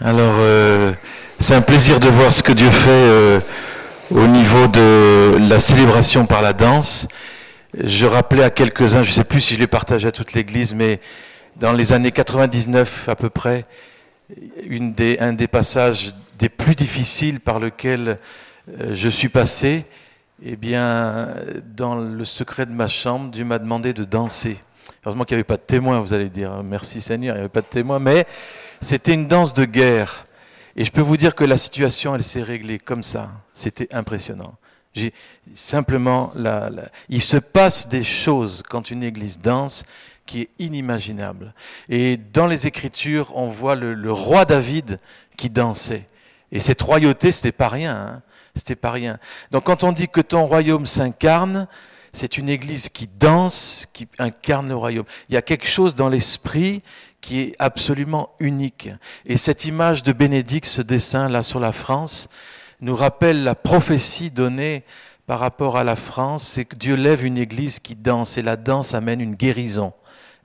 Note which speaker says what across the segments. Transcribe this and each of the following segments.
Speaker 1: Alors, euh, c'est un plaisir de voir ce que Dieu fait euh, au niveau de la célébration par la danse. Je rappelais à quelques-uns, je ne sais plus si je l'ai partagé à toute l'Église, mais dans les années 99 à peu près, un des passages des plus difficiles par lequel euh, je suis passé, eh bien, dans le secret de ma chambre, Dieu m'a demandé de danser. Heureusement qu'il n'y avait pas de témoin, vous allez dire. Merci Seigneur, il n'y avait pas de témoin, mais c'était une danse de guerre. Et je peux vous dire que la situation, elle s'est réglée comme ça. C'était impressionnant. J'ai simplement, la, il se passe des choses quand une église danse qui est inimaginable. Et dans les Écritures, on voit le, roi David qui dansait. Et cette royauté, c'était pas rien. Hein. C'était pas rien. Donc quand on dit que ton royaume s'incarne, c'est une église qui danse, qui incarne le royaume. Il y a quelque chose dans l'esprit qui est absolument unique. Et cette image de Bénédicte, ce dessin là sur la France, nous rappelle la prophétie donnée par rapport à la France, c'est que Dieu lève une église qui danse et la danse amène une guérison,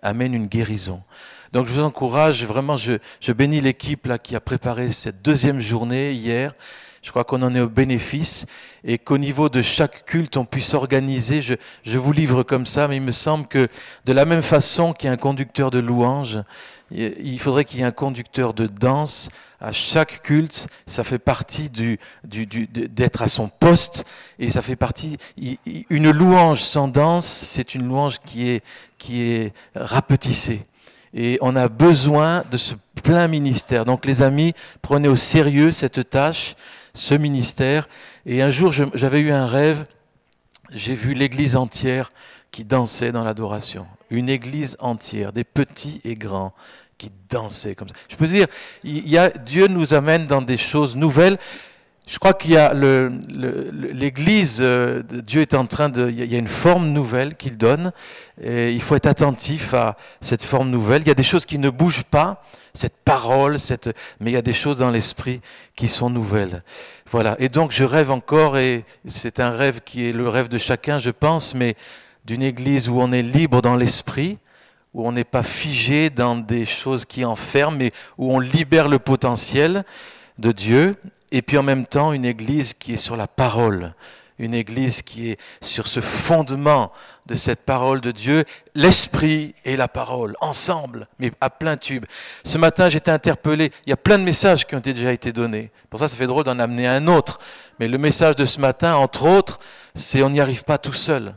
Speaker 1: amène une guérison. Donc je vous encourage, vraiment, je, je bénis l'équipe là qui a préparé cette deuxième journée hier. Je crois qu'on en est au bénéfice et qu'au niveau de chaque culte, on puisse organiser. Je, je, vous livre comme ça, mais il me semble que de la même façon qu'il y a un conducteur de louange, il faudrait qu'il y ait un conducteur de danse à chaque culte. Ça fait partie du, du, d'être à son poste et ça fait partie. Une louange sans danse, c'est une louange qui est, qui est rapetissée. Et on a besoin de ce plein ministère. Donc les amis, prenez au sérieux cette tâche ce ministère. Et un jour, j'avais eu un rêve, j'ai vu l'église entière qui dansait dans l'adoration. Une église entière, des petits et grands, qui dansaient comme ça. Je peux dire, il y a, Dieu nous amène dans des choses nouvelles. Je crois qu'il y a l'Église, euh, Dieu est en train de, il y a une forme nouvelle qu'il donne, et il faut être attentif à cette forme nouvelle. Il y a des choses qui ne bougent pas, cette parole, cette, mais il y a des choses dans l'esprit qui sont nouvelles. Voilà. Et donc je rêve encore, et c'est un rêve qui est le rêve de chacun, je pense, mais d'une Église où on est libre dans l'esprit, où on n'est pas figé dans des choses qui enferment, mais où on libère le potentiel de Dieu et puis en même temps une église qui est sur la parole, une église qui est sur ce fondement de cette parole de Dieu, l'esprit et la parole, ensemble, mais à plein tube. Ce matin, j'étais interpellé, il y a plein de messages qui ont déjà été donnés. Pour ça, ça fait drôle d'en amener un autre. Mais le message de ce matin, entre autres, c'est on n'y arrive pas tout seul.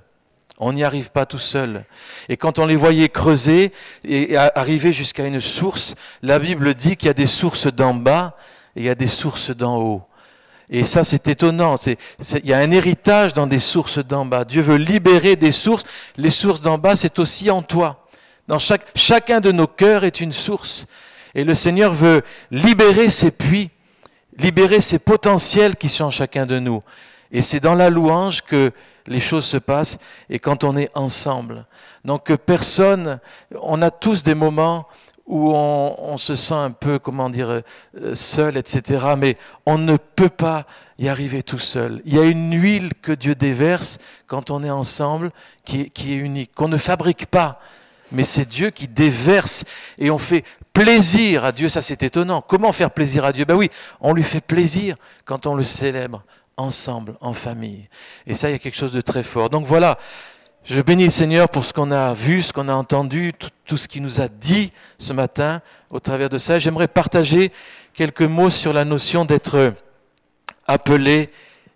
Speaker 1: On n'y arrive pas tout seul. Et quand on les voyait creuser et arriver jusqu'à une source, la Bible dit qu'il y a des sources d'en bas il y a des sources d'en haut. Et ça, c'est étonnant. il y a un héritage dans des sources d'en bas. Dieu veut libérer des sources. Les sources d'en bas, c'est aussi en toi. Dans chaque, chacun de nos cœurs est une source. Et le Seigneur veut libérer ces puits, libérer ces potentiels qui sont en chacun de nous. Et c'est dans la louange que les choses se passent et quand on est ensemble. Donc personne, on a tous des moments où on, se sent un peu, comment dire, euh, seul, etc. Mais on ne peut pas y arriver tout seul. Il y a une huile que Dieu déverse quand on est ensemble qui qui est unique, qu'on ne fabrique pas. Mais c'est Dieu qui déverse et on fait plaisir à Dieu. Ça, c'est étonnant. Comment faire plaisir à Dieu? Ben oui, on lui fait plaisir quand on le célèbre ensemble, en famille. Et ça, il y a quelque chose de très fort. Donc voilà, je bénis le Seigneur pour ce qu'on a vu, ce qu'on a entendu, tout, ce qu'il nous a dit ce matin au travers de ça. J'aimerais partager quelques mots sur la notion d'être appelé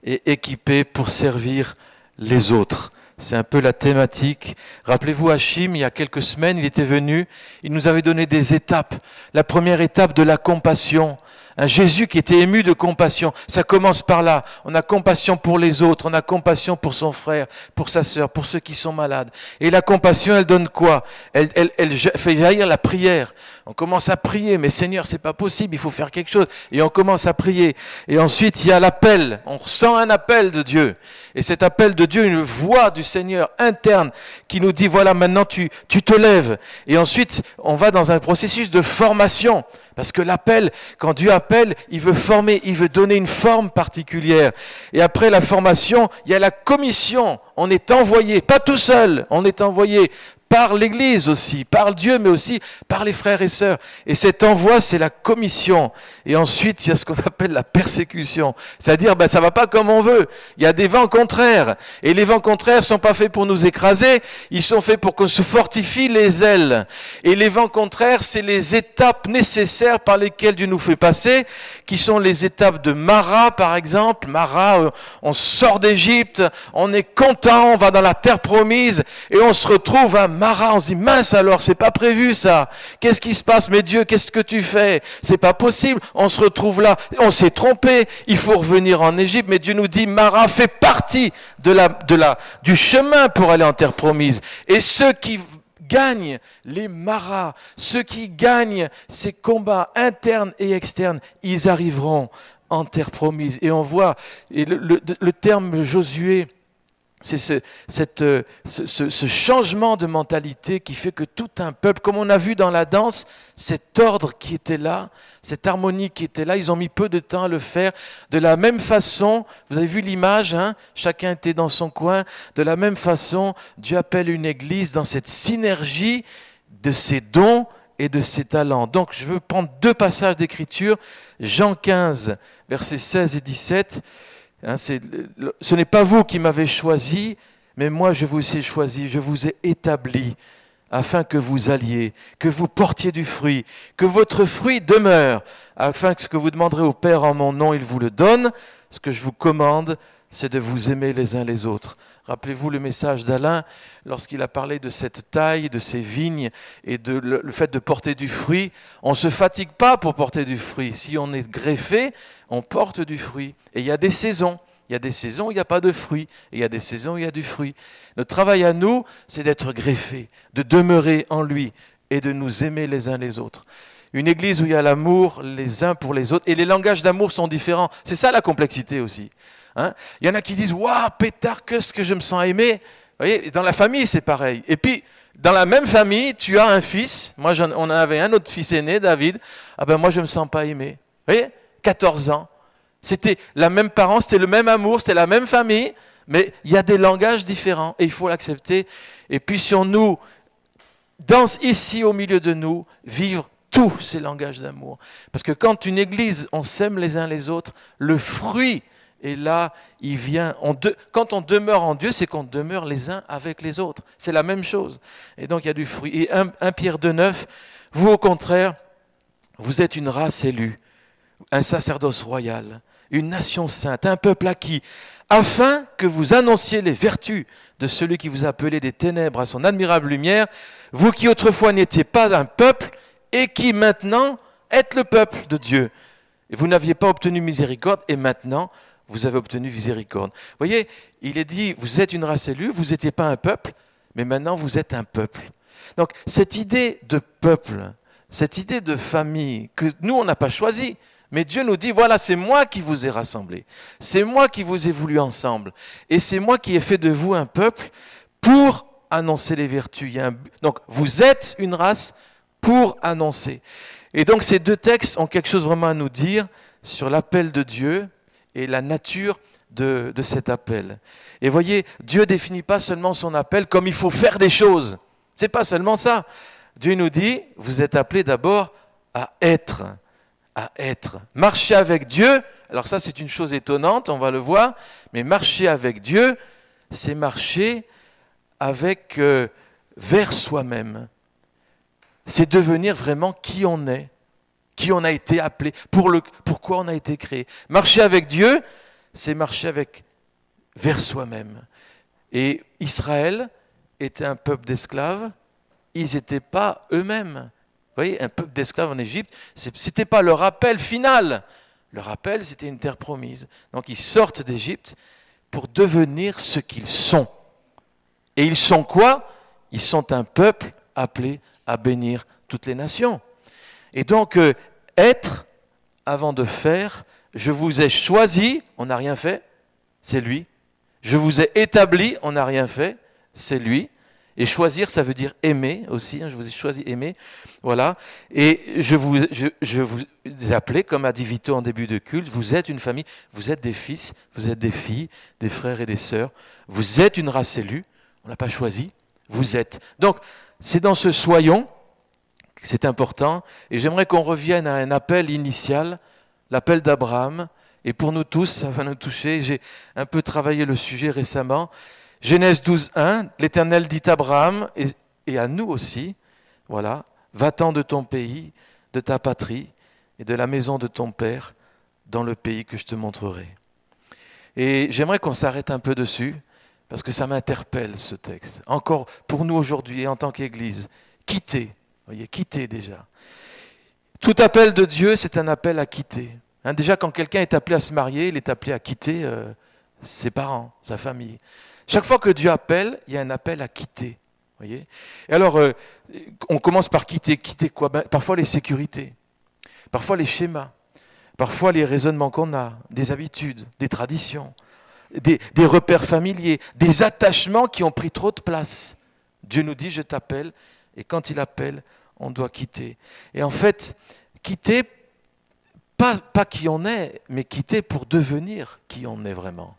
Speaker 1: et équipé pour servir les autres. C'est un peu la thématique. Rappelez-vous, Hachim, il y a quelques semaines, il était venu, il nous avait donné des étapes. La première étape de la compassion, un Jésus qui était ému de compassion. Ça commence par là. On a compassion pour les autres, on a compassion pour son frère, pour sa sœur, pour ceux qui sont malades. Et la compassion, elle donne quoi? Elle, elle, elle fait jaillir la prière. On commence à prier, mais Seigneur, c'est pas possible, il faut faire quelque chose. Et on commence à prier. Et ensuite, il y a l'appel. On ressent un appel de Dieu. Et cet appel de Dieu, une voix du Seigneur interne qui nous dit, voilà, maintenant tu, tu te lèves. Et ensuite, on va dans un processus de formation. Parce que l'appel, quand Dieu appelle, il veut former, il veut donner une forme particulière. Et après la formation, il y a la commission. On est envoyé, pas tout seul, on est envoyé par l'Église aussi, par Dieu, mais aussi par les frères et sœurs. Et cet envoi, c'est la commission. Et ensuite, il y a ce qu'on appelle la persécution. C'est-à-dire, ben, ça va pas comme on veut. Il y a des vents contraires. Et les vents contraires sont pas faits pour nous écraser, ils sont faits pour qu'on se fortifie les ailes. Et les vents contraires, c'est les étapes nécessaires par lesquelles Dieu nous fait passer, qui sont les étapes de Mara, par exemple. Mara, euh, on sort d'Égypte, on est content, on va dans la terre promise, et on se retrouve à Mara, on se dit, mince alors, c'est pas prévu ça. Qu'est-ce qui se passe? Mais Dieu, qu'est-ce que tu fais? C'est pas possible. On se retrouve là. On s'est trompé. Il faut revenir en Égypte. Mais Dieu nous dit, Mara fait partie du chemin pour aller en terre promise. Et ceux qui gagnent les maras, ceux qui gagnent ces combats internes et externes, ils arriveront en terre promise. Et on voit, le terme Josué, c'est ce, euh, ce, changement de mentalité qui fait que tout un peuple, comme on a vu dans la danse, cet ordre qui était là, cette harmonie qui était là, ils ont mis peu de temps à le faire. De la même façon, vous avez vu l'image, hein, chacun était dans son coin, de la même façon, Dieu appelle une église dans cette synergie de ses dons et de ses talents. Donc je veux prendre deux passages d'écriture, Jean 15, versets 16 et 17. Hein, ce n'est pas vous qui m'avez choisi, mais moi je vous ai choisi, je vous ai établi afin que vous alliez, que vous portiez du fruit, que votre fruit demeure, afin que ce que vous demanderez au Père en mon nom, il vous le donne. Ce que je vous commande, c'est de vous aimer les uns les autres. Rappelez-vous le message d'Alain lorsqu'il a parlé de cette taille, de ces vignes et de le fait de porter du fruit. On ne se fatigue pas pour porter du fruit. Si on est greffé, on porte du fruit. Et il y a des saisons. Il y a des saisons où il n'y a pas de fruit. Il y a des saisons où il y a du fruit. Notre travail à nous, c'est d'être greffé, de demeurer en lui et de nous aimer les uns les autres. Une église où il y a l'amour les uns pour les autres. Et les langages d'amour sont différents. C'est ça la complexité aussi. Hein. il y en a qui disent Waouh, pétard, que ce que je me sens aimé. Vous voyez, dans la famille, c'est pareil. Et puis, dans la même famille, tu as un fils. Moi, on avait un autre fils aîné, David. Ah ben, moi, je ne me sens pas aimé. Vous voyez? 14 ans. C'était la même parent, c'était le même amour, c'était la même famille, mais il y a des langages différents et il faut l'accepter. Et puissions-nous, dans, ici au milieu de nous, vivre tous ces langages d'amour. Parce que quand une église, on s'aime les uns les autres, le fruit est là, il vient. quand on demeure en Dieu, c'est qu'on demeure les uns avec les autres. C'est la même chose. Et donc il y a du fruit. Et 1, 1 Pierre 2,9, vous au contraire, vous êtes une race élue, un sacerdoce royal, une nation sainte, un peuple acquis, afin que vous annonciez les vertus de celui qui vous a appelé des ténèbres à son admirable lumière, vous qui autrefois n'étiez pas un peuple et qui maintenant êtes le peuple de Dieu. Et vous n'aviez pas obtenu miséricorde et maintenant vous avez obtenu miséricorde. Vous voyez, il est dit, vous êtes une race élue, vous n'étiez pas un peuple, mais maintenant vous êtes un peuple. Donc cette idée de peuple, cette idée de famille que nous, on n'a pas choisi, mais Dieu nous dit, voilà, c'est moi qui vous ai rassemblés, c'est moi qui vous ai voulu ensemble, et c'est moi qui ai fait de vous un peuple pour annoncer les vertus. Donc vous êtes une race pour annoncer. Et donc ces deux textes ont quelque chose vraiment à nous dire sur l'appel de Dieu et la nature de, de cet appel. Et voyez, Dieu définit pas seulement son appel comme il faut faire des choses. C'est pas seulement ça. Dieu nous dit, vous êtes appelés d'abord à être à être. Marcher avec Dieu, alors ça c'est une chose étonnante, on va le voir, mais marcher avec Dieu, c'est marcher avec euh, vers soi-même. C'est devenir vraiment qui on est, qui on a été appelé, pour le, pourquoi on a été créé. Marcher avec Dieu, c'est marcher avec vers soi-même. Et Israël était un peuple d'esclaves, ils n'étaient pas eux-mêmes. Voyez, un peuple d'esclaves en Égypte, ce n'était pas leur appel final. Leur appel, c'était une terre promise. Donc ils sortent d'Égypte pour devenir ce qu'ils sont. Et ils sont quoi? Ils sont un peuple appelé à bénir toutes les nations. Et donc, euh, être avant de faire, je vous ai choisi, on n'a rien fait, c'est lui. Je vous ai établi, on n'a rien fait, c'est lui. Et choisir, ça veut dire aimer aussi. Hein, je vous ai choisi aimer. Voilà. Et je vous, je, je vous appelez, comme a dit Vito en début de culte, vous êtes une famille, vous êtes des fils, vous êtes des filles, des frères et des sœurs. Vous êtes une race élue. On n'a pas choisi. Vous êtes. Donc, c'est dans ce soyons, c'est important, et j'aimerais qu'on revienne à un appel initial, l'appel d'Abraham, et pour nous tous, ça va nous toucher. J'ai un peu travaillé le sujet récemment. Genèse 12, 1, l'Éternel dit à Abraham, et, et à nous aussi, voilà, va-t'en de ton pays, de ta patrie et de la maison de ton père, dans le pays que je te montrerai. Et j'aimerais qu'on s'arrête un peu dessus, parce que ça m'interpelle ce texte. Encore pour nous aujourd'hui, en tant qu'Église, quitter, voyez, quitter déjà. Tout appel de Dieu, c'est un appel à quitter. Hein, déjà, quand quelqu'un est appelé à se marier, il est appelé à quitter euh, ses parents, sa famille. Chaque fois que Dieu appelle, il y a un appel à quitter. Voyez Et alors, euh, on commence par quitter. Quitter quoi? Ben, Parfois les sécurités, parfois les schémas, parfois les raisonnements qu'on a, des habitudes, des traditions, des, repères familiers, des attachements qui ont pris trop de place. Dieu nous dit, je t'appelle, et quand il appelle, on doit quitter. Et en fait, quitter, pas, pas qui on est, mais quitter pour devenir qui on est vraiment.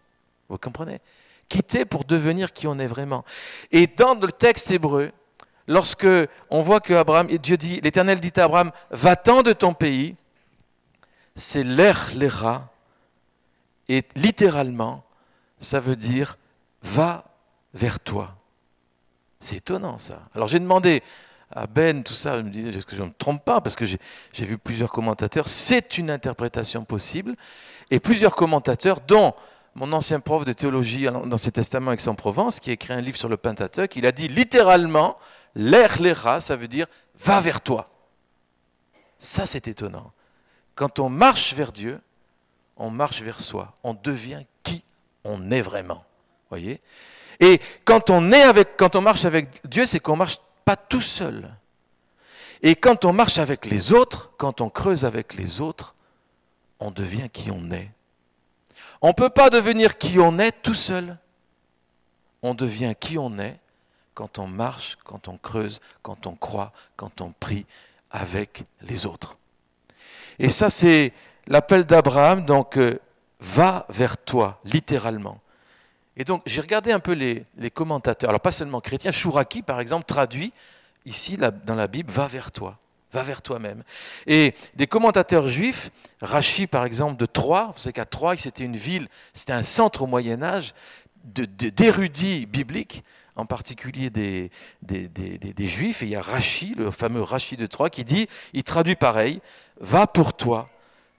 Speaker 1: Vous comprenez? Quitter pour devenir qui on est vraiment. Et dans le texte hébreu, lorsque on voit que Abraham, Dieu dit, l'Éternel dit à Abraham, va-t'en de ton pays, c'est l'air, l'era, et littéralement, ça veut dire va vers toi. C'est étonnant ça. Alors j'ai demandé à Ben tout ça, je me dis est-ce que je ne me trompe pas? Parce que j'ai vu plusieurs commentateurs, c'est une interprétation possible. Et plusieurs commentateurs, dont mon ancien prof de théologie dans ses testaments Aix-en-Provence, qui a écrit un livre sur le Pentateuque, il a dit littéralement l'air l'era, ça veut dire va vers toi. Ça c'est étonnant. Quand on marche vers Dieu, on marche vers soi, on devient qui on est vraiment. Voyez? Et quand on est avec, quand on marche avec Dieu, c'est qu'on marche pas tout seul. Et quand on marche avec les autres, quand on creuse avec les autres, on devient qui on est. On ne peut pas devenir qui on est tout seul. On devient qui on est quand on marche, quand on creuse, quand on croit, quand on prie avec les autres. Et ça, c'est l'appel d'Abraham. Donc, euh, va vers toi, littéralement. Et donc, j'ai regardé un peu les, commentateurs, alors pas seulement chrétiens, Chouraki, par exemple, traduit ici dans la Bible, va vers toi, va vers toi-même. Et des commentateurs juifs, Rachi, par exemple, de Troyes, vous savez qu'à Troyes, c'était une ville, c'était un centre au Moyen-Âge d'érudits bibliques, en particulier des, juifs. Et il y a Rachi, le fameux Rachi de Troyes, qui dit, il traduit pareil, va pour toi,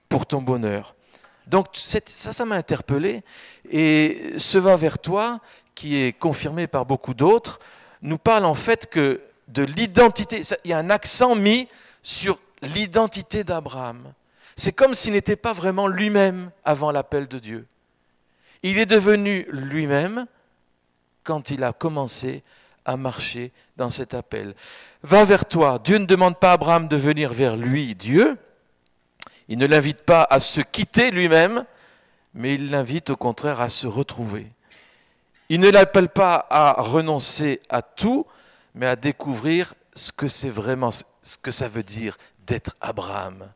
Speaker 1: pour ton bonheur. Donc ça, ça m'a interpellé. Et ce va vers toi, qui est confirmé par beaucoup d'autres, nous parle en fait que de l'identité. Il y a un accent mis sur l'identité d'Abraham. C'est comme s'il n'était pas vraiment lui-même avant l'appel de Dieu. Il est devenu lui-même quand il a commencé à marcher dans cet appel. Va vers toi. Dieu ne demande pas à Abraham de venir vers lui, Dieu, il ne l'invite pas à se quitter lui-même, mais il l'invite au contraire à se retrouver. Il ne l'appelle pas à renoncer à tout, mais à découvrir ce que c'est vraiment, ce que ça veut dire d'être Abraham.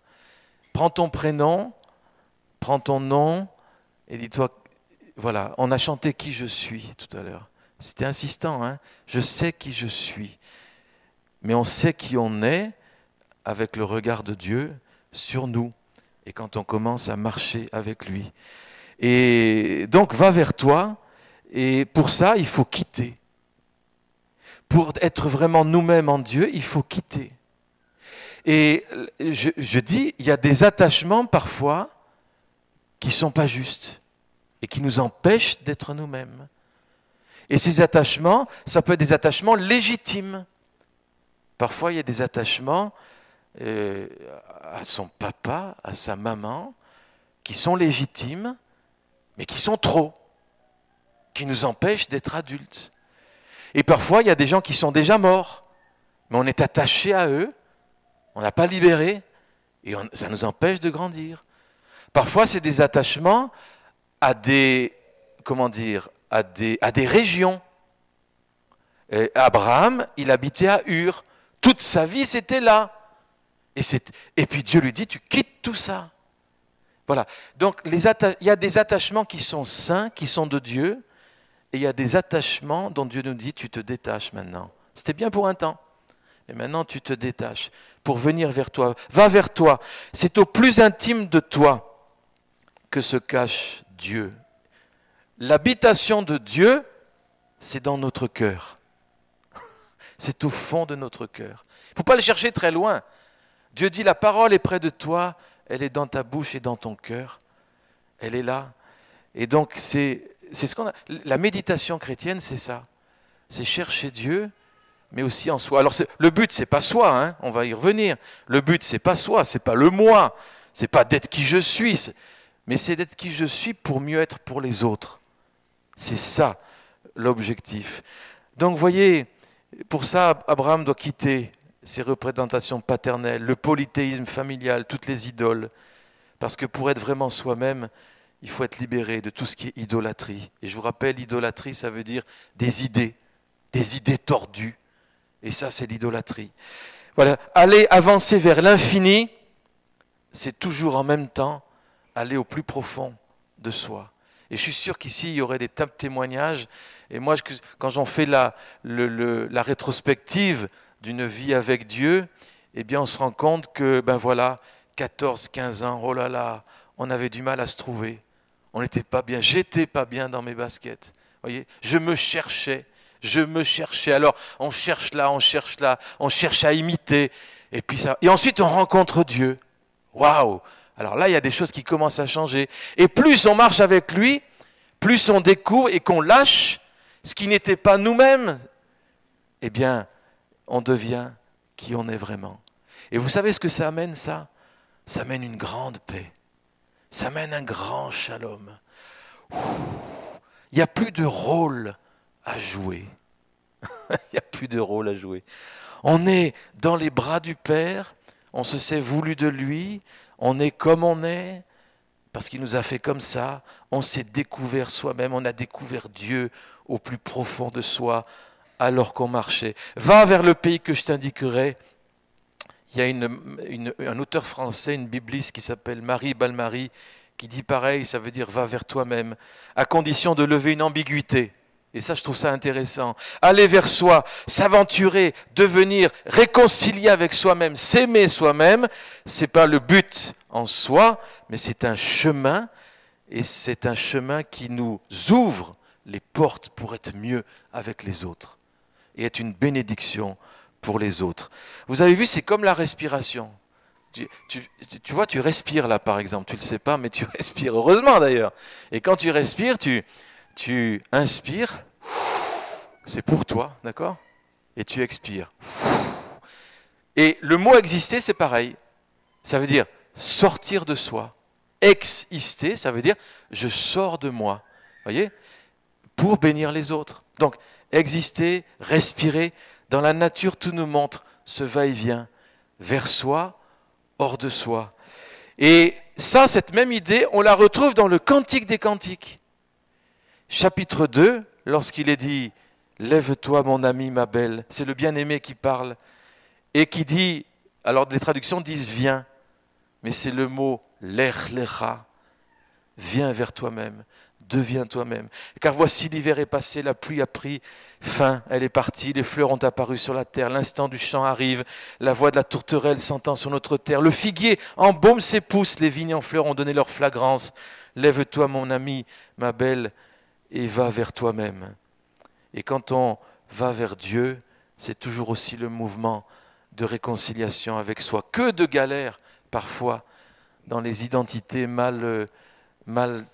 Speaker 1: Prends ton prénom, prends ton nom, et dis-toi, voilà, on a chanté qui je suis tout à l'heure. C'était insistant, hein je sais qui je suis. Mais on sait qui on est avec le regard de Dieu sur nous et quand on commence à marcher avec lui. Et donc va vers toi, et pour ça, il faut quitter. Pour être vraiment nous-mêmes en Dieu, il faut quitter. Et je, dis, il y a des attachements parfois qui ne sont pas justes et qui nous empêchent d'être nous-mêmes. Et ces attachements, ça peut être des attachements légitimes. Parfois, il y a des attachements euh, à son papa, à sa maman, qui sont légitimes, mais qui sont trop, qui nous empêchent d'être adultes. Et parfois, il y a des gens qui sont déjà morts, mais on est attaché à eux, on n'a pas libéré, et ça nous empêche de grandir. Parfois, c'est des attachements à des, comment dire, à des, régions. Abraham, il habitait à Ur. Toute sa vie, c'était là. Et, puis Dieu lui dit, tu quittes tout ça. Voilà. Donc il y a des attachements qui sont saints, qui sont de Dieu, et il y a des attachements dont Dieu nous dit, tu te détaches maintenant. C'était bien pour un temps. Et maintenant, tu te détaches pour venir vers toi. Va vers toi. C'est au plus intime de toi que se cache Dieu. L'habitation de Dieu, c'est dans notre cœur. C'est au fond de notre cœur. Il ne faut pas le chercher très loin. Dieu dit, la parole est près de toi, elle est dans ta bouche et dans ton cœur. Elle est là. Et donc, c'est ce qu'on a. La méditation chrétienne, c'est ça. C'est chercher Dieu, mais aussi en soi. Alors, le but, c'est pas soi, hein, on va y revenir. Le but, c'est pas soi, c'est pas le moi, c'est pas d'être qui je suis, mais c'est d'être qui je suis pour mieux être pour les autres. C'est ça l'objectif. Donc, voyez, pour ça, Abraham doit quitter ses représentations paternelles, le polythéisme familial, toutes les idoles. Parce que pour être vraiment soi-même, il faut être libéré de tout ce qui est idolâtrie. Et je vous rappelle, idolâtrie, ça veut dire des idées, des idées tordues. Et ça, c'est l'idolâtrie. Voilà, aller avancer vers l'infini, c'est toujours en même temps aller au plus profond de soi. Et je suis sûr qu'ici, il y aurait des tas de témoignages. Et moi, quand j'en fais la, la rétrospective d'une vie avec Dieu, eh bien, on se rend compte que, ben voilà, 14, 15 ans, oh là là, on avait du mal à se trouver. On n'était pas bien, j'étais pas bien dans mes baskets. Voyez, je me cherchais, je me cherchais. Alors, on cherche là, on cherche là, on cherche à imiter. Et puis ça, et ensuite on rencontre Dieu. Waouh Alors là, il y a des choses qui commencent à changer. Et plus on marche avec lui, plus on découvre et qu'on lâche ce qui n'était pas nous-mêmes. Eh bien, on devient qui on est vraiment. Et vous savez ce que ça amène, ça? Ça amène une grande paix. Ça amène un grand shalom. Il n'y a plus de rôle à jouer. Il n'y a plus de rôle à jouer. On est dans les bras du Père, on se sait voulu de lui, on est comme on est, parce qu'il nous a fait comme ça, on s'est découvert soi-même, on a découvert Dieu au plus profond de soi, alors qu'on marchait. Va vers le pays que je t'indiquerai. Il y a un auteur français, une bibliste qui s'appelle Marie Balmary, qui dit pareil, ça veut dire va vers toi-même, à condition de lever une ambiguïté. Et ça, je trouve ça intéressant. Aller vers soi, s'aventurer, devenir réconcilié avec soi-même, s'aimer soi-même, c'est pas le but en soi, mais c'est un chemin, et c'est un chemin qui nous ouvre les portes pour être mieux avec les autres et être une bénédiction pour les autres. Vous avez vu, c'est comme la respiration. Tu, vois, tu respires là par exemple, tu ne le sais pas, mais tu respires, heureusement d'ailleurs. Et quand tu respires, tu, tu inspires, c'est pour toi, d'accord? Et tu expires. Et le mot exister, c'est pareil. Ça veut dire sortir de soi. Exister, ça veut dire je sors de moi. Voyez? Pour bénir les autres. Donc, exister, respirer. Dans la nature, tout nous montre ce va-et-vient vers soi, hors de soi. Et ça, cette même idée, on la retrouve dans le Cantique des Cantiques. Chapitre 2, lorsqu'il est dit Lève-toi, mon ami, ma belle. C'est le bien-aimé qui parle. Et qui dit, alors les traductions disent viens, mais c'est le mot l'echlecha. Viens vers toi-même deviens toi-même. Car voici l'hiver est passé, la pluie a pris fin, elle est partie, les fleurs ont apparu sur la terre, l'instant du chant arrive, la voix de la tourterelle s'entend sur notre terre, le figuier embaume ses pousses, les vignes en fleurs ont donné leur flagrance. Lève-toi mon ami, ma belle, et va vers toi-même. Et quand on va vers Dieu, c'est toujours aussi le mouvement de réconciliation avec soi. Que de galères parfois dans les identités mal, mal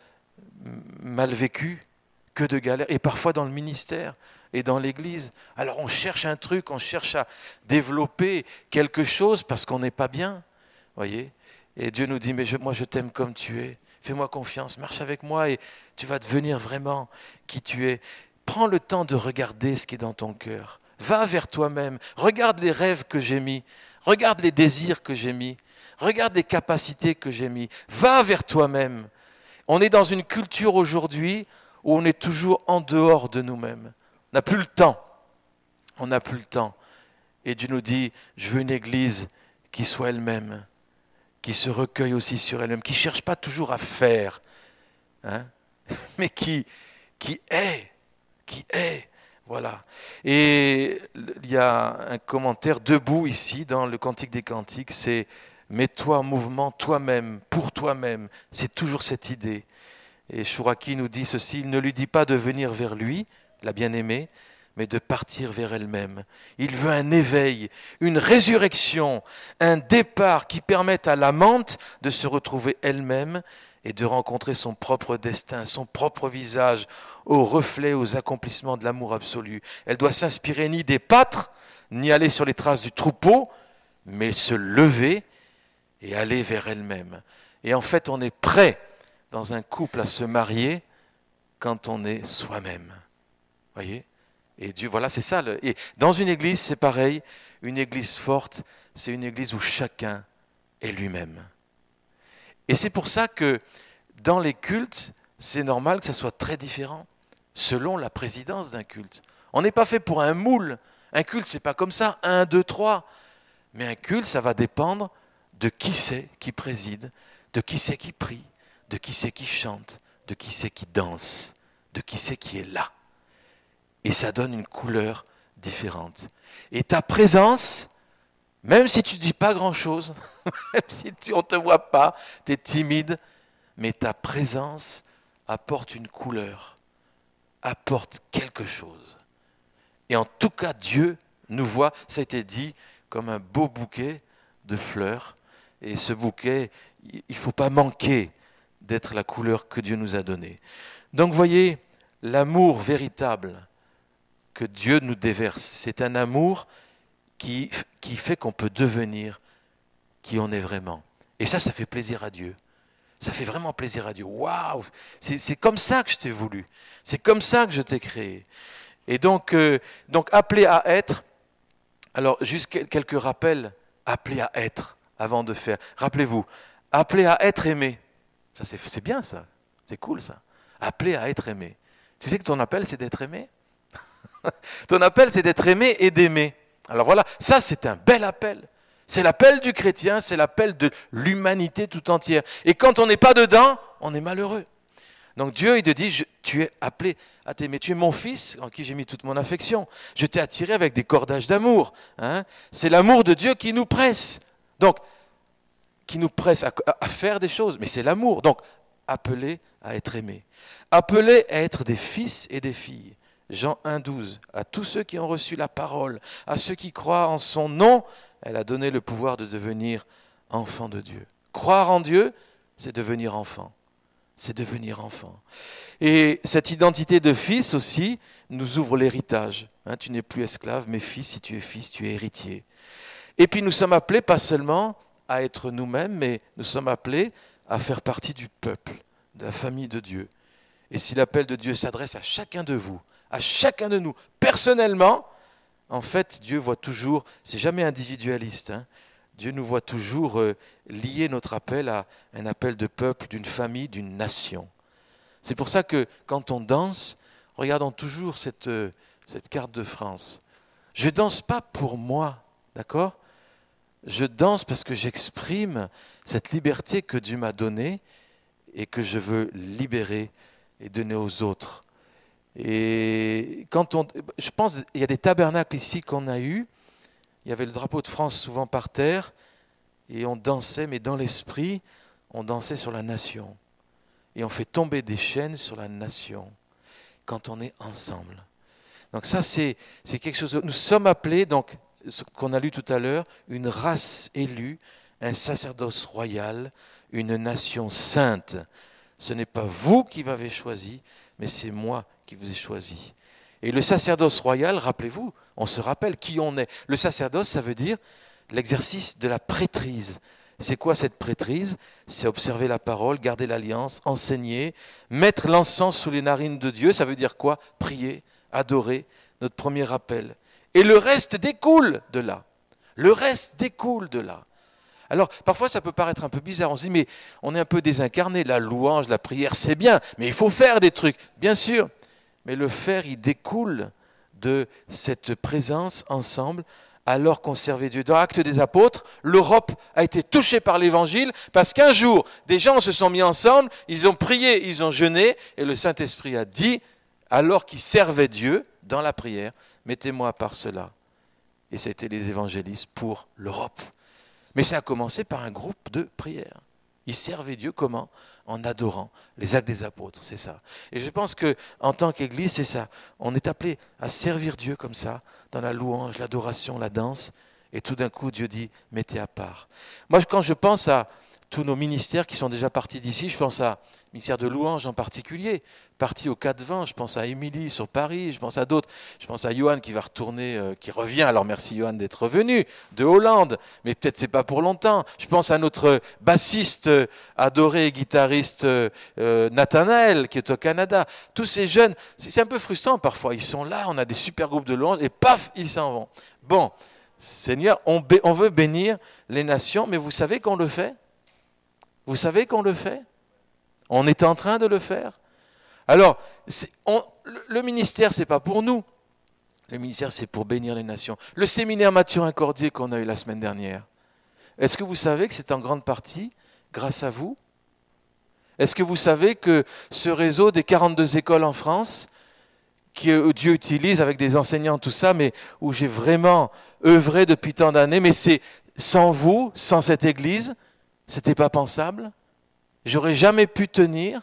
Speaker 1: mal vécu, que de galères, et parfois dans le ministère et dans l'Église. Alors on cherche un truc, on cherche à développer quelque chose parce qu'on n'est pas bien, voyez. Et Dieu nous dit, mais moi je t'aime comme tu es, fais-moi confiance, marche avec moi et tu vas devenir vraiment qui tu es. Prends le temps de regarder ce qui est dans ton cœur. Va vers toi-même, regarde les rêves que j'ai mis, regarde les désirs que j'ai mis, regarde les capacités que j'ai mis. Va vers toi-même on est dans une culture aujourd'hui où on est toujours en dehors de nous-mêmes. On n'a plus le temps. On n'a plus le temps. Et Dieu nous dit, je veux une église qui soit elle-même, qui se recueille aussi sur elle-même, qui ne cherche pas toujours à faire, hein, mais qui, qui est, qui est. Voilà. Et il y a un commentaire debout ici dans le Cantique des Cantiques, c'est Mets-toi en mouvement toi-même, pour toi-même. C'est toujours cette idée. Et Chouraki nous dit ceci, il ne lui dit pas de venir vers lui, la bien-aimée, mais de partir vers elle-même. Il veut un éveil, une résurrection, un départ qui permette à l'amante de se retrouver elle-même et de rencontrer son propre destin, son propre visage, au reflet, aux accomplissements de l'amour absolu. Elle doit s'inspirer ni des pâtres, ni aller sur les traces du troupeau, mais se lever et aller vers elle-même. Et en fait, on est prêt dans un couple à se marier quand on est soi-même. Voyez? Et Dieu, voilà, c'est ça. Et dans une église, c'est pareil. Une église forte, c'est une église où chacun est lui-même. Et c'est pour ça que dans les cultes, c'est normal que ça soit très différent selon la présidence d'un culte. On n'est pas fait pour un moule. Un culte, c'est pas comme ça, un, deux, trois. Mais un culte, ça va dépendre de qui c'est qui préside, de qui c'est qui prie, de qui c'est qui chante, de qui c'est qui danse, de qui c'est qui est là. Et ça donne une couleur différente. Et ta présence, même si tu dis pas grand-chose, même si on ne te voit pas, tu es timide, mais ta présence apporte une couleur, apporte quelque chose. Et en tout cas, Dieu nous voit, ça a été dit, comme un beau bouquet de fleurs. Et ce bouquet, il ne faut pas manquer d'être la couleur que Dieu nous a donnée. Donc voyez, l'amour véritable que Dieu nous déverse, c'est un amour qui, qui fait qu'on peut devenir qui on est vraiment. Et ça, ça fait plaisir à Dieu. Ça fait vraiment plaisir à Dieu. Waouh C'est comme ça que je t'ai voulu. C'est comme ça que je t'ai créé. Et donc, euh, donc, appelé à être. Alors, juste quelques rappels. Appelé à être avant de faire. Rappelez-vous, appelé à être aimé. Ça, c'est bien ça. C'est cool ça. Appelé à être aimé. Tu sais que ton appel, c'est d'être aimé? Ton appel, c'est d'être aimé et d'aimer. Alors voilà, ça, c'est un bel appel. C'est l'appel du chrétien, c'est l'appel de l'humanité tout entière. Et quand on n'est pas dedans, on est malheureux. Donc Dieu, il te dit, tu es appelé à t'aimer. Tu es mon fils en qui j'ai mis toute mon affection. Je t'ai attiré avec des cordages d'amour. Hein. C'est l'amour de Dieu qui nous presse. Donc, qui nous presse à, faire des choses. Mais c'est l'amour. Donc, appelé à être aimé. Appelé à être des fils et des filles. Jean 1, 12. À tous ceux qui ont reçu la parole, à ceux qui croient en son nom, elle a donné le pouvoir de devenir enfant de Dieu. Croire en Dieu, c'est devenir enfant. C'est devenir enfant. Et cette identité de fils aussi nous ouvre l'héritage. Hein, tu n'es plus esclave, mais fils, si tu es fils, tu es héritier. Et puis nous sommes appelés pas seulement à être nous-mêmes, mais nous sommes appelés à faire partie du peuple, de la famille de Dieu. Et si l'appel de Dieu s'adresse à chacun de vous, à chacun de nous, personnellement, en fait, Dieu voit toujours, c'est jamais individualiste, hein. Dieu nous voit toujours euh, lier notre appel à un appel de peuple, d'une famille, d'une nation. C'est pour ça que quand on danse, regardons toujours cette, euh, cette carte de France. Je ne danse pas pour moi, d'accord? Je danse parce que j'exprime cette liberté que Dieu m'a donnée et que je veux libérer et donner aux autres. Et quand on, je pense, il y a des tabernacles ici qu'on a eus. Il y avait le drapeau de France souvent par terre, et on dansait, mais dans l'esprit, on dansait sur la nation. Et on fait tomber des chaînes sur la nation quand on est ensemble. Donc ça, c'est quelque chose. Nous sommes appelés, donc, ce qu'on a lu tout à l'heure, une race élue, un sacerdoce royal, une nation sainte. Ce n'est pas vous qui m'avez choisi, mais c'est moi qui vous ai choisi. Et le sacerdoce royal, rappelez-vous, on se rappelle qui on est. Le sacerdoce, ça veut dire l'exercice de la prêtrise. C'est quoi cette prêtrise? C'est observer la parole, garder l'alliance, enseigner, mettre l'encens sous les narines de Dieu. Ça veut dire quoi? Prier, adorer, notre premier rappel. Et le reste découle de là. Le reste découle de là. Alors, parfois, ça peut paraître un peu bizarre. On se dit, mais on est un peu désincarné. La louange, la prière, c'est bien, mais il faut faire des trucs. Bien sûr, mais le faire, il découle de cette présence ensemble alors qu'on servait Dieu. Dans l'Acte des Apôtres, l'Europe a été touchée par l'Évangile parce qu'un jour, des gens se sont mis ensemble, ils ont prié, ils ont jeûné, et le Saint-Esprit a dit, alors qu'ils servaient Dieu dans la prière, mettez-moi par cela. Et c'était les évangélistes pour l'Europe. Mais ça a commencé par un groupe de prière. Ils servaient Dieu comment? En adorant les actes des apôtres, c'est ça. Et je pense que en tant qu'Église, c'est ça. On est appelé à servir Dieu comme ça, dans la louange, l'adoration, la danse. Et tout d'un coup, Dieu dit mettez à part. Moi, quand je pense à tous nos ministères qui sont déjà partis d'ici, je pense à ministère de louange en particulier, parti au 4-20, je pense à Émilie sur Paris, je pense à d'autres, je pense à Johan qui va retourner, euh, qui revient, alors merci Johan d'être revenu, de Hollande, mais peut-être c'est pas pour longtemps. Je pense à notre bassiste euh, adoré guitariste euh, Nathanaël qui est au Canada. Tous ces jeunes, c'est un peu frustrant parfois, ils sont là, on a des super groupes de louange et paf, ils s'en vont. Bon, Seigneur, on veut bénir les nations, mais vous savez qu'on le fait? Vous savez qu'on le fait? On est en train de le faire? Alors, le, ministère, ce n'est pas pour nous. Le ministère, c'est pour bénir les nations. Le séminaire Mathurin Cordier qu'on a eu la semaine dernière, est-ce que vous savez que c'est en grande partie grâce à vous? Est-ce que vous savez que ce réseau des 42 écoles en France, que Dieu utilise avec des enseignants, tout ça, mais où j'ai vraiment œuvré depuis tant d'années, mais c'est sans vous, sans cette Église, c'était pas pensable? J'aurais jamais pu tenir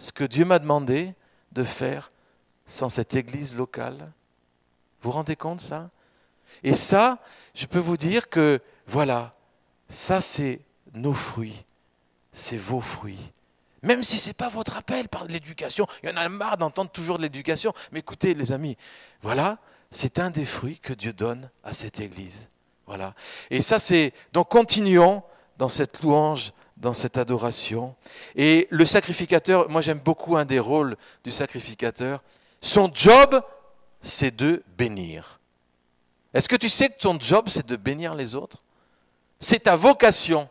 Speaker 1: ce que Dieu m'a demandé de faire sans cette église locale. Vous vous rendez compte ça? Et ça, je peux vous dire que voilà, ça c'est nos fruits, c'est vos fruits. Même si ce n'est pas votre appel par l'éducation, il y en a marre d'entendre toujours l'éducation, mais écoutez les amis, voilà, c'est un des fruits que Dieu donne à cette Église. Voilà. Et ça c'est, donc continuons dans cette louange dans cette adoration. Et le sacrificateur, moi j'aime beaucoup un des rôles du sacrificateur, son job, c'est de bénir. Est-ce que tu sais que ton job, c'est de bénir les autres? C'est ta vocation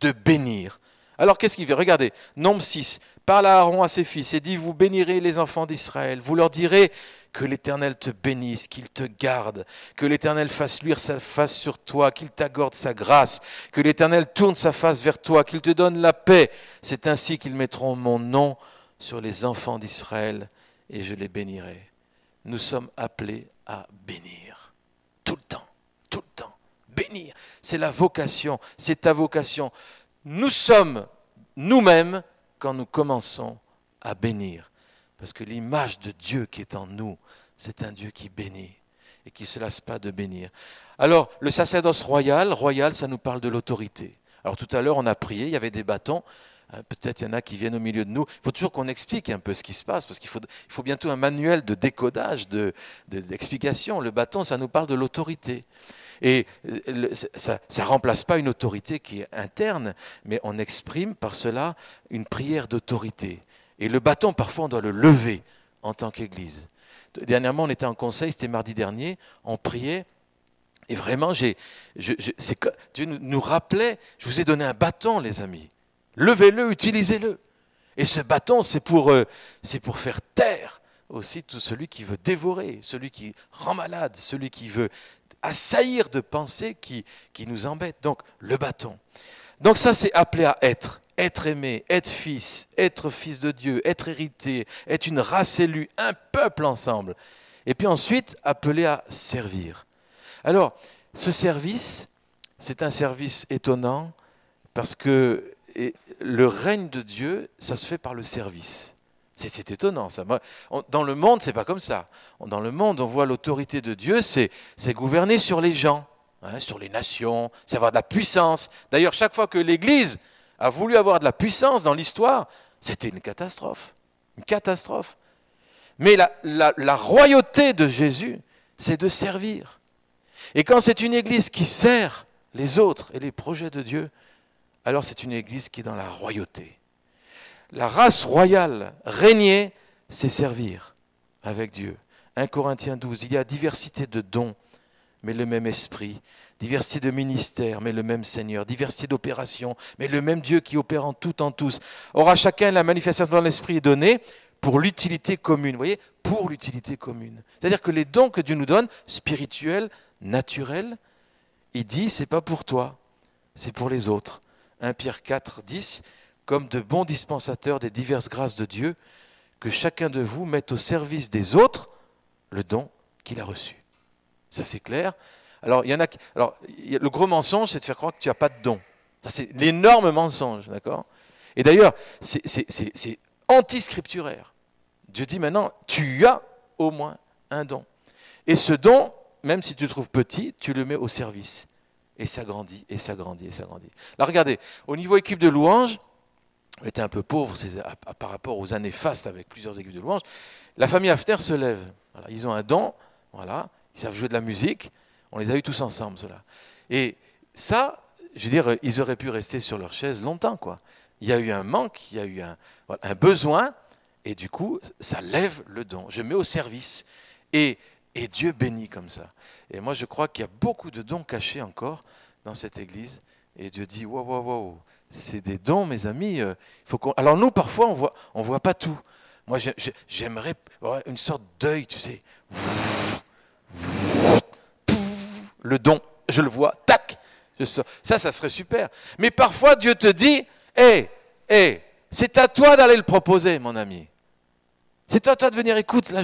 Speaker 1: de bénir. Alors qu'est-ce qu'il fait Regardez, nombre 6, parle à Aaron à ses fils et dit, vous bénirez les enfants d'Israël, vous leur direz, que l'Éternel te bénisse, qu'il te garde, que l'Éternel fasse luire sa face sur toi, qu'il t'accorde sa grâce, que l'Éternel tourne sa face vers toi, qu'il te donne la paix. C'est ainsi qu'ils mettront mon nom sur les enfants d'Israël et je les bénirai. Nous sommes appelés à bénir. Tout le temps, tout le temps. Bénir. C'est la vocation, c'est ta vocation. Nous sommes nous-mêmes quand nous commençons à bénir. Parce que l'image de Dieu qui est en nous, c'est un Dieu qui bénit et qui ne se lasse pas de bénir. Alors, le sacerdoce royal, royal, ça nous parle de l'autorité. Alors tout à l'heure, on a prié, il y avait des bâtons. Hein, peut-être il y en a qui viennent au milieu de nous. Il faut toujours qu'on explique un peu ce qui se passe, parce qu'il faut, il faut bientôt un manuel de décodage, d'explication. De, le bâton, ça nous parle de l'autorité. Et euh, ça ne remplace pas une autorité qui est interne, mais on exprime par cela une prière d'autorité. Et le bâton, parfois, on doit le lever en tant qu'Église. Dernièrement, on était en conseil, c'était mardi dernier, on priait. Et vraiment, Dieu nous rappelait, je vous ai donné un bâton, les amis. Levez-le, utilisez-le. Et ce bâton, c'est pour, euh, c'est pour faire taire aussi tout celui qui veut dévorer, celui qui rend malade, celui qui veut assaillir de pensées qui nous embêtent. Donc, le bâton. Donc ça, c'est appelé à être être aimé, être fils, être fils de Dieu, être hérité, être une race élue, un peuple ensemble. Et puis ensuite, appelé à servir. Alors, ce service, c'est un service étonnant parce que le règne de Dieu, ça se fait par le service. C'est étonnant ça. Dans le monde, c'est pas comme ça. Dans le monde, on voit l'autorité de Dieu, c'est gouverner sur les gens, hein, sur les nations, c'est avoir de la puissance. D'ailleurs, chaque fois que l'Église a voulu avoir de la puissance dans l'histoire, c'était une catastrophe. Une catastrophe. Mais la, royauté de Jésus, c'est de servir. Et quand c'est une église qui sert les autres et les projets de Dieu, alors c'est une église qui est dans la royauté. La race royale, régner, c'est servir avec Dieu. 1 Corinthiens 12, il y a diversité de dons, mais le même esprit diversité de ministères, mais le même Seigneur, diversité d'opérations, mais le même Dieu qui opère en tout en tous. Or à chacun la manifestation de l'esprit est donnée pour l'utilité commune. Vous voyez, pour l'utilité commune. C'est-à-dire que les dons que Dieu nous donne, spirituels, naturels, il dit c'est pas pour toi, c'est pour les autres. 1 Pierre 4, 10, comme de bons dispensateurs des diverses grâces de Dieu, que chacun de vous mette au service des autres le don qu'il a reçu. Ça c'est clair. Alors, il y en a alors le gros mensonge, c'est de faire croire que tu n'as pas de don. Ça c'est l'énorme mensonge, d'accord? Et d'ailleurs, c'est anti-scripturaire. Dieu dit maintenant, tu as au moins un don. Et ce don, même si tu le trouves petit, tu le mets au service. Et ça grandit, et ça grandit, et ça grandit. Là, regardez, au niveau équipe de louanges, on était un peu pauvre par rapport aux années fastes avec plusieurs équipes de louanges. La famille After se lève. ils ont un don, voilà, ils savent jouer de la musique. On les a eus tous ensemble, cela. Et ça, je veux dire, ils auraient pu rester sur leur chaise longtemps, quoi. Il y a eu un manque, il y a eu un, un besoin, et du coup, ça lève le don. Je mets au service. Et, et Dieu bénit comme ça. Et moi, je crois qu'il y a beaucoup de dons cachés encore dans cette église. Et Dieu dit, waouh, waouh, waouh, c'est des dons, mes amis. Euh, faut Alors nous, parfois, on voit, on voit pas tout. Moi, j'aimerais une sorte d'œil, tu sais. Le don, je le vois, tac. Ça, ça serait super. Mais parfois, Dieu te dit, hé, hé, c'est à toi d'aller le proposer, mon ami. C'est à toi de venir, écoute, là,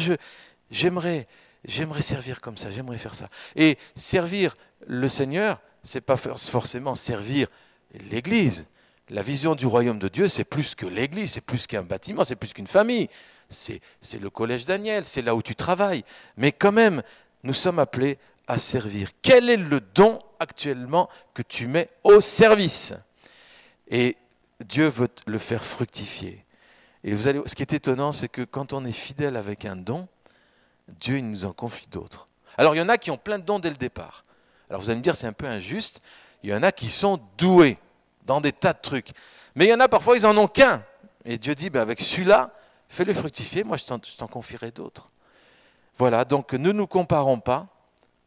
Speaker 1: j'aimerais, j'aimerais servir comme ça, j'aimerais faire ça. Et servir le Seigneur, c'est pas forcément servir l'Église. La vision du royaume de Dieu, c'est plus que l'Église, c'est plus qu'un bâtiment, c'est plus qu'une famille. C'est le collège Daniel, c'est là où tu travailles. Mais quand même, nous sommes appelés à servir. Quel est le don actuellement que tu mets au service? Et Dieu veut le faire fructifier. Et vous allez, ce qui est étonnant, c'est que quand on est fidèle avec un don, Dieu il nous en confie d'autres. Alors il y en a qui ont plein de dons dès le départ. Alors vous allez me dire, c'est un peu injuste. Il y en a qui sont doués dans des tas de trucs. Mais il y en a parfois, ils n'en ont qu'un. Et Dieu dit, ben avec celui-là, fais-le fructifier, moi je t'en confierai d'autres. Voilà, donc ne nous comparons pas.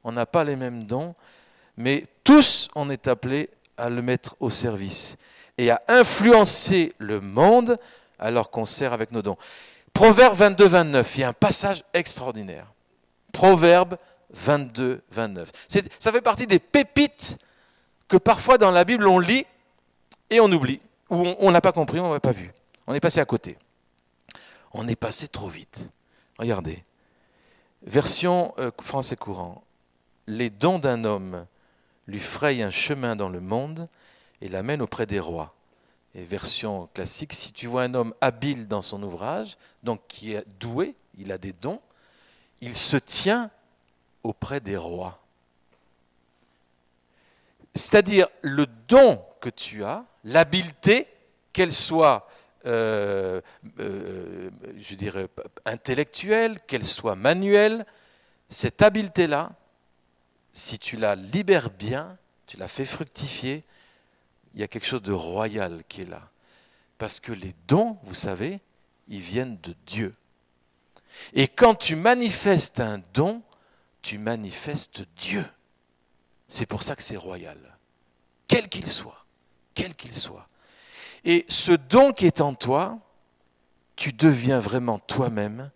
Speaker 1: On n'a pas les mêmes dons, mais tous on est appelés à le mettre au service et à influencer le monde alors qu'on sert avec nos dons. Proverbe 22, 29, il y a un passage extraordinaire. Proverbe 22, 29. Ça fait partie des pépites que parfois dans la Bible on lit et on oublie, ou on n'a pas compris, on n'a pas vu. On est passé à côté. On est passé trop vite. Regardez. Version euh, français courant. Les dons d'un homme lui frayent un chemin dans le monde et l'amènent auprès des rois et version classique, si tu vois un homme habile dans son ouvrage, donc qui est doué, il a des dons, il se tient auprès des rois. C'est-à-dire le don que tu as, l'habileté, qu'elle soit, euh, euh, intellectuelle, qu'elle soit manuelle, cette habileté-là, si tu la libères bien, tu la fais fructifier, il y a quelque chose de royal qui est là. Parce que les dons, vous savez, ils viennent de Dieu. Et quand tu manifestes un don, tu manifestes Dieu. C'est pour ça que c'est royal. Quel qu'il soit. Quel qu'il soit. Et ce don qui est en toi, tu deviens vraiment toi-même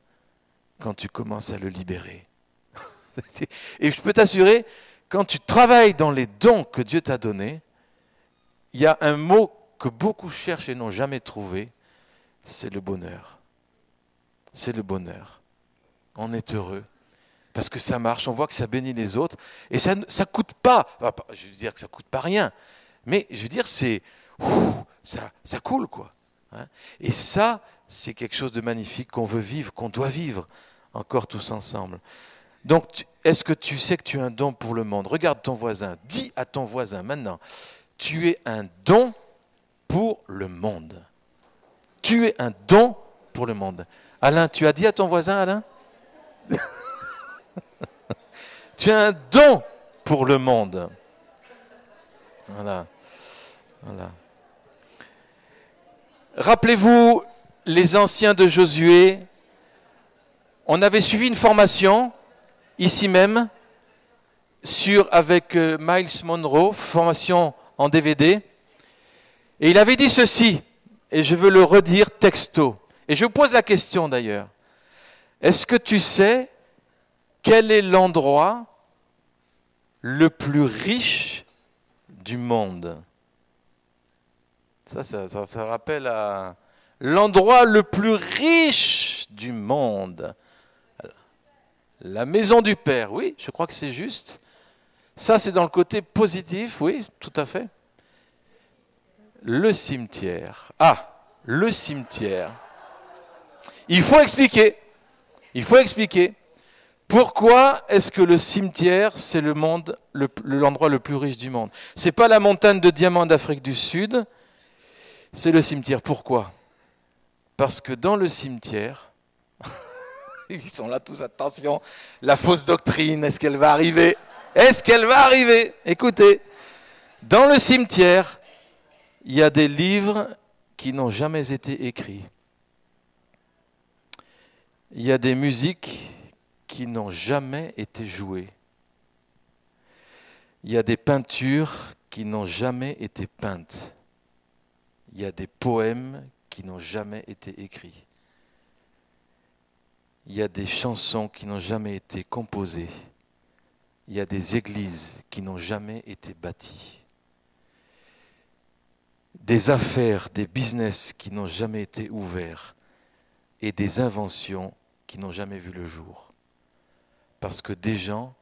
Speaker 1: quand tu commences à le libérer. Et je peux t'assurer, quand tu travailles dans les dons que Dieu t'a donnés, il y a un mot que beaucoup cherchent et n'ont jamais trouvé, c'est le bonheur. C'est le bonheur. On est heureux parce que ça marche, on voit que ça bénit les autres et ça ne coûte pas. Je veux dire que ça coûte pas rien, mais je veux dire c'est ça, ça coule quoi. Hein. et ça, c'est quelque chose de magnifique qu'on veut vivre, qu'on doit vivre encore tous ensemble. Donc, est-ce que tu sais que tu as un don pour le monde? Regarde ton voisin, dis à ton voisin maintenant, tu es un don pour le monde. Tu es un don pour le monde. Alain, tu as dit à ton voisin, Alain? Tu es un don pour le monde. Voilà. voilà. Rappelez-vous les anciens de Josué. On avait suivi une formation ici même sur avec euh, Miles Monroe, formation en DVD. Et il avait dit ceci, et je veux le redire texto. Et je vous pose la question d'ailleurs. Est-ce que tu sais quel est l'endroit le plus riche du monde? Ça, ça, ça, rappelle à l'endroit le plus riche du monde. La maison du Père, oui, je crois que c'est juste. Ça, c'est dans le côté positif, oui, tout à fait. Le cimetière. Ah, le cimetière. Il faut expliquer. Il faut expliquer. Pourquoi est-ce que le cimetière, c'est le l'endroit le, plus riche du monde? C'est pas la montagne de diamants d'Afrique du Sud, c'est le cimetière. Pourquoi? Parce que dans le cimetière, ils sont là tous, attention, la fausse doctrine, est-ce qu'elle va arriver? Est-ce qu'elle va arriver? Écoutez, dans le cimetière, il y a des livres qui n'ont jamais été écrits. Il y a des musiques qui n'ont jamais été jouées. Il y a des peintures qui n'ont jamais été peintes. Il y a des poèmes qui n'ont jamais été écrits. Il y a des chansons qui n'ont jamais été composées. Il y a des églises qui n'ont jamais été bâties. Des affaires, des business qui n'ont jamais été ouverts. Et des inventions qui n'ont jamais vu le jour. Parce que des gens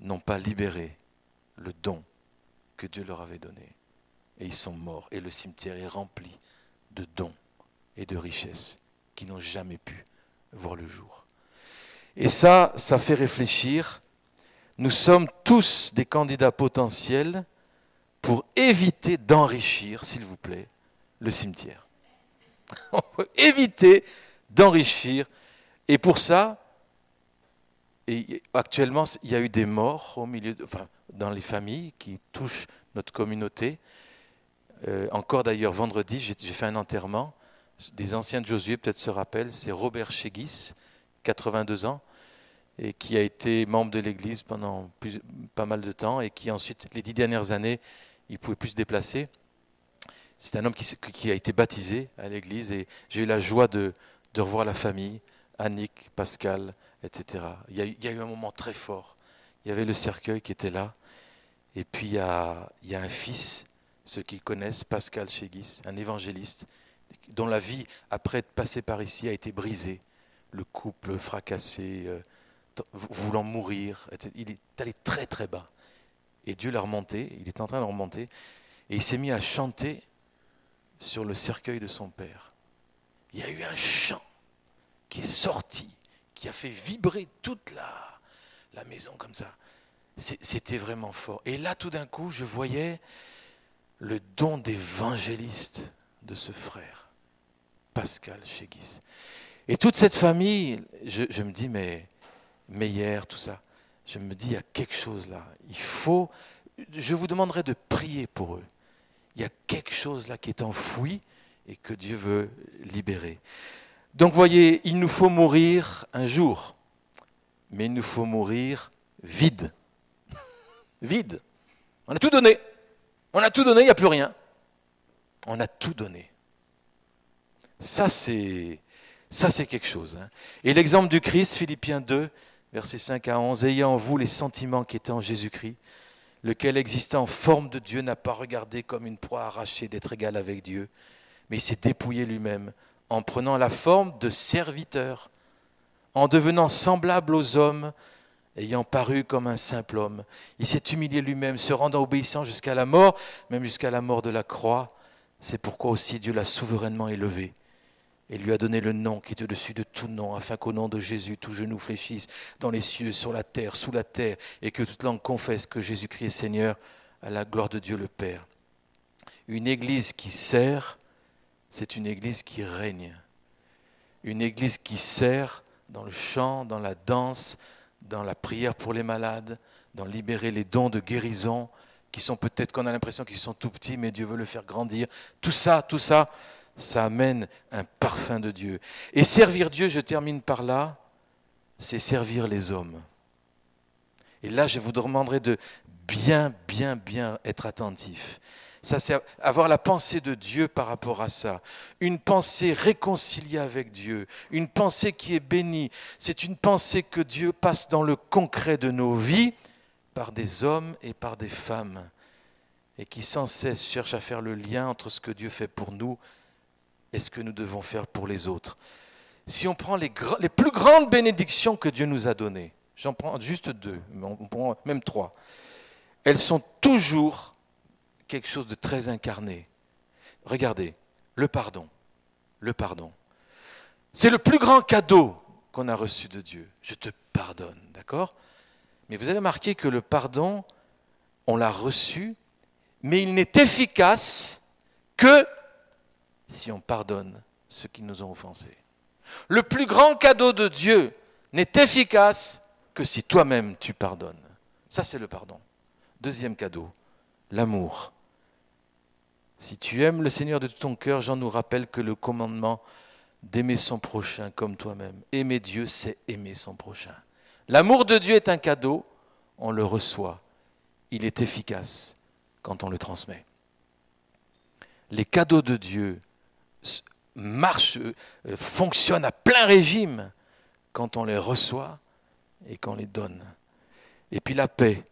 Speaker 1: n'ont pas libéré le don que Dieu leur avait donné. Et ils sont morts. Et le cimetière est rempli de dons et de richesses qui n'ont jamais pu voir le jour. Et ça, ça fait réfléchir. Nous sommes tous des candidats potentiels pour éviter d'enrichir, s'il vous plaît, le cimetière. Éviter d'enrichir. Et pour ça, actuellement, il y a eu des morts au milieu, dans les familles qui touchent notre communauté. Euh, encore d'ailleurs, vendredi, j'ai fait un enterrement des anciens de Josué peut-être se rappellent, c'est Robert Chegis, 82 ans, et qui a été membre de l'Église pendant pas mal de temps, et qui ensuite, les dix dernières années, il pouvait plus se déplacer. C'est un homme qui, a été baptisé à l'Église, et j'ai eu la joie de, revoir la famille, Annick, Pascal, etc. Il y, a, eu un moment très fort. Il y avait le cercueil qui était là, et puis il y a, un fils, ceux qui connaissent, Pascal Chegis, un évangéliste, dont la vie, après être passé par ici, a été brisée. Le couple fracassé, euh, voulant mourir. Il est allé très très bas. Et Dieu l'a remonté, il est en train de remonter. Et il s'est mis à chanter sur le cercueil de son père. Il y a eu un chant qui est sorti, qui a fait vibrer toute la, la maison comme ça. C'était vraiment fort. Et là, tout d'un coup, je voyais le don d'évangéliste de ce frère. Pascal Chegis. Et toute cette famille, je, me dis, mais Meyer, tout ça, je me dis, il y a quelque chose là. Il faut, je vous demanderai de prier pour eux. Il y a quelque chose là qui est enfoui et que Dieu veut libérer. Donc voyez, il nous faut mourir un jour, mais il nous faut mourir vide. vide. On a tout donné. On a tout donné, il n'y a plus rien. On a tout donné. Ça, c'est, ça, c'est quelque chose. Hein. Et l'exemple du Christ, Philippiens 2, versets 5 à 11, ayant en vous les sentiments qui étaient en Jésus-Christ, lequel existant en forme de Dieu n'a pas regardé comme une proie arrachée d'être égal avec Dieu, mais il s'est dépouillé lui-même en prenant la forme de serviteur, en devenant semblable aux hommes, ayant paru comme un simple homme. Il s'est humilié lui-même, se rendant obéissant jusqu'à la mort, même jusqu'à la mort de la croix. C'est pourquoi aussi Dieu l'a souverainement élevé et lui a donné le nom qui est au-dessus de tout nom, afin qu'au nom de Jésus, tout genou fléchisse dans les cieux, sur la terre, sous la terre, et que toute langue confesse que Jésus-Christ est Seigneur, à la gloire de Dieu le Père. Une église qui sert, c'est une église qui règne. Une église qui sert dans le chant, dans la danse, dans la prière pour les malades, dans libérer les dons de guérison, qui sont peut-être qu'on a l'impression qu'ils sont tout petits, mais Dieu veut le faire grandir. Tout ça, tout ça, ça amène un parfum de Dieu. Et servir Dieu, je termine par là, c'est servir les hommes. Et là, je vous demanderai de bien, bien, bien être attentif. Ça, c'est avoir la pensée de Dieu par rapport à ça. Une pensée réconciliée avec Dieu. Une pensée qui est bénie. C'est une pensée que Dieu passe dans le concret de nos vies par des hommes et par des femmes. Et qui sans cesse cherchent à faire le lien entre ce que Dieu fait pour nous et ce que nous devons faire pour les autres. si on prend les, les plus grandes bénédictions que Dieu nous a données, j'en prends juste deux, même trois, elles sont toujours quelque chose de très incarné. Regardez, le pardon, le pardon. C'est le plus grand cadeau qu'on a reçu de Dieu. Je te pardonne, d'accord? Mais vous avez remarqué que le pardon, on l'a reçu, mais il n'est efficace que si on pardonne ceux qui nous ont offensés. Le plus grand cadeau de Dieu n'est efficace que si toi-même tu pardonnes. Ça, c'est le pardon. Deuxième cadeau, l'amour. Si tu aimes le Seigneur de tout ton cœur, Jean nous rappelle que le commandement d'aimer son prochain comme toi-même. Aimer Dieu, c'est aimer son prochain. L'amour de Dieu est un cadeau, on le reçoit. Il est efficace quand on le transmet. Les cadeaux de Dieu marchent, euh, fonctionnent à plein régime quand on les reçoit et qu'on les donne. Et puis la paix.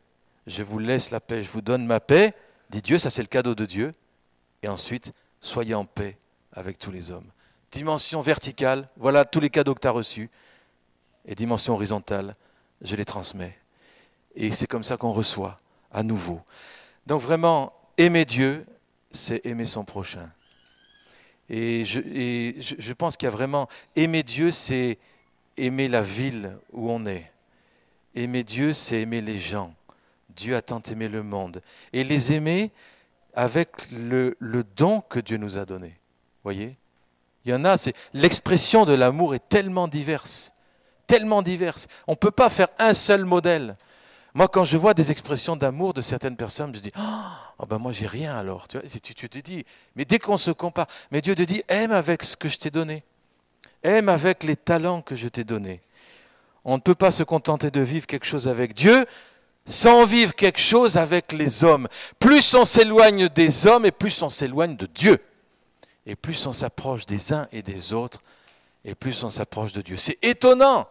Speaker 1: Je vous laisse la paix, je vous donne ma paix. Dit Dieu, ça c'est le cadeau de Dieu. Et ensuite, soyez en paix avec tous les hommes. Dimension verticale, voilà tous les cadeaux que tu as reçus. Et dimension horizontale, je les transmets. Et c'est comme ça qu'on reçoit à nouveau. Donc vraiment, aimer Dieu, c'est aimer son prochain. Et je, pense qu'il y a vraiment... Aimer Dieu, c'est aimer la ville où on est. Aimer Dieu, c'est aimer les gens. Dieu a tant aimé le monde. Et les aimer avec le, le don que Dieu nous a donné. Voyez? Il y en a, c'est l'expression de l'amour est tellement diverse, tellement diverse. On ne peut pas faire un seul modèle. Moi, quand je vois des expressions d'amour de certaines personnes, je dis oh, ben moi j'ai rien alors. Tu, tu, tu te dis, mais dès qu'on se compare, mais Dieu te dit aime avec ce que je t'ai donné, aime avec les talents que je t'ai donnés. On ne peut pas se contenter de vivre quelque chose avec Dieu sans vivre quelque chose avec les hommes. Plus on s'éloigne des hommes et plus on s'éloigne de Dieu. Et plus on s'approche des uns et des autres, et plus on s'approche de Dieu. C'est étonnant.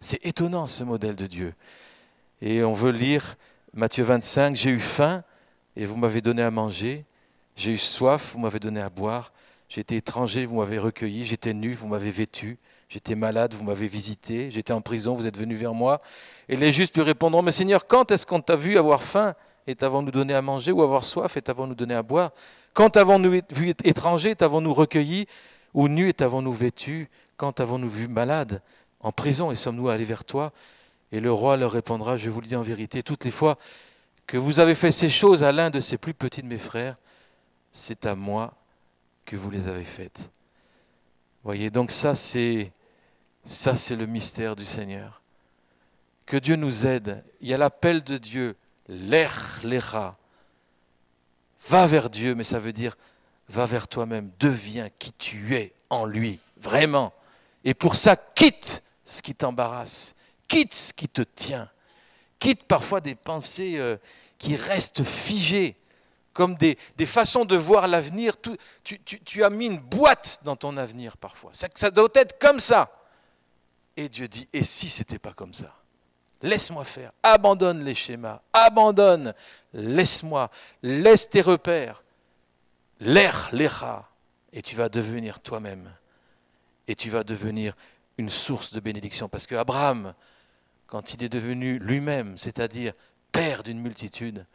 Speaker 1: C'est étonnant ce modèle de Dieu. Et on veut lire Matthieu 25, j'ai eu faim et vous m'avez donné à manger, j'ai eu soif, vous m'avez donné à boire, j'étais étranger, vous m'avez recueilli, j'étais nu, vous m'avez vêtu, j'étais malade, vous m'avez visité, j'étais en prison, vous êtes venu vers moi. Et les justes lui répondront, mais Seigneur, quand est-ce qu'on t'a vu avoir faim et t'avons-nous donné à manger, ou avoir soif et t'avons-nous donné à boire? Quand avons-nous vu étranger, t'avons-nous recueilli, ou nu et t'avons-nous vêtu? Quand avons-nous vu malade, en prison et sommes-nous allés vers toi? Et le roi leur répondra, je vous le dis en vérité, toutes les fois que vous avez fait ces choses à l'un de ces plus petits de mes frères, c'est à moi que vous les avez faites. Voyez, donc ça c'est ça c'est le mystère du Seigneur. Que Dieu nous aide. Il y a l'appel de Dieu, l'er, l'era. Va vers Dieu, mais ça veut dire va vers toi-même, deviens qui tu es en lui, vraiment. Et pour ça, quitte ce qui t'embarrasse, quitte ce qui te tient, quitte parfois des pensées euh, qui restent figées, comme des, façons de voir l'avenir. Tu, tu, as mis une boîte dans ton avenir parfois. Ça, ça doit être comme ça. Et Dieu dit, et si c'était pas comme ça? Laisse-moi faire. Abandonne les schémas. Abandonne. Laisse-moi. Laisse tes repères. L'air, l'era. Et tu vas devenir toi-même. Et tu vas devenir une source de bénédiction. Parce que Abraham, quand il est devenu lui-même, c'est-à-dire père d'une multitude,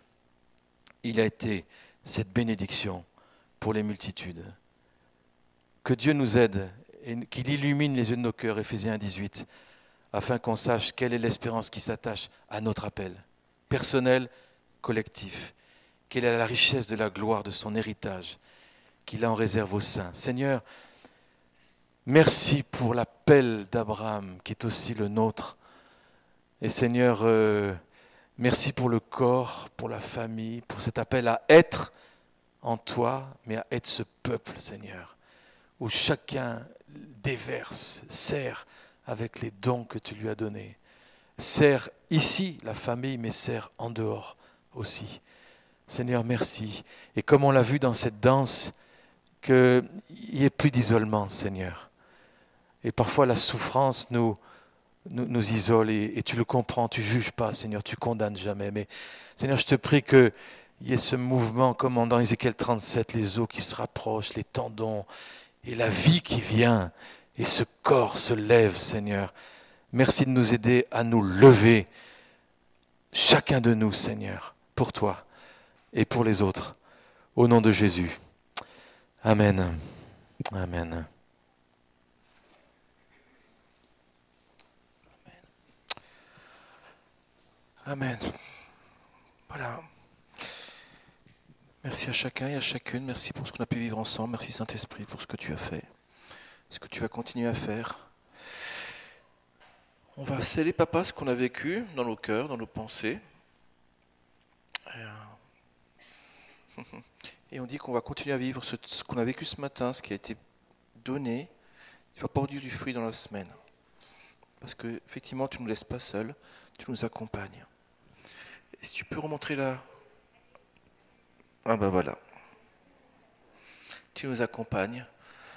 Speaker 1: il a été cette bénédiction pour les multitudes. Que Dieu nous aide et qu'il illumine les yeux de nos cœurs, Ephésiens 18 afin qu'on sache quelle est l'espérance qui s'attache à notre appel, personnel, collectif, quelle est la richesse de la gloire de son héritage qu'il a en réserve aux saints. Seigneur, merci pour l'appel d'Abraham qui est aussi le nôtre. Et Seigneur, euh, merci pour le corps, pour la famille, pour cet appel à être en toi, mais à être ce peuple, Seigneur, où chacun déverse, sert, avec les dons que tu lui as donnés. Sers ici la famille, mais sers en dehors aussi. Seigneur, merci. Et comme on l'a vu dans cette danse, qu'il n'y ait plus d'isolement, Seigneur. Et parfois la souffrance nous, nous, isole et, tu le comprends, tu juges pas, Seigneur, tu condamnes jamais. Mais Seigneur, je te prie qu'il y ait ce mouvement comme dans Ézéchiel 37, les os qui se rapprochent, les tendons et la vie qui vient
Speaker 2: Et ce corps se lève, Seigneur. Merci de nous aider à nous lever, chacun de nous, Seigneur, pour toi et pour les autres. Au nom de Jésus. Amen. Amen. Amen. Voilà. Merci à chacun et à chacune. Merci pour ce qu'on a pu vivre ensemble. Merci Saint-Esprit pour ce que tu as fait. Ce que tu vas continuer à faire. On va sceller, papa, ce qu'on a vécu dans nos cœurs, dans nos pensées. Et on dit qu'on va continuer à vivre ce, qu'on a vécu ce matin, ce qui a été donné. Il va produire du fruit dans la semaine. Parce que, effectivement, tu ne nous laisses pas seuls, tu nous accompagnes. Si tu peux remontrer là. Ah ben voilà. Tu nous accompagnes.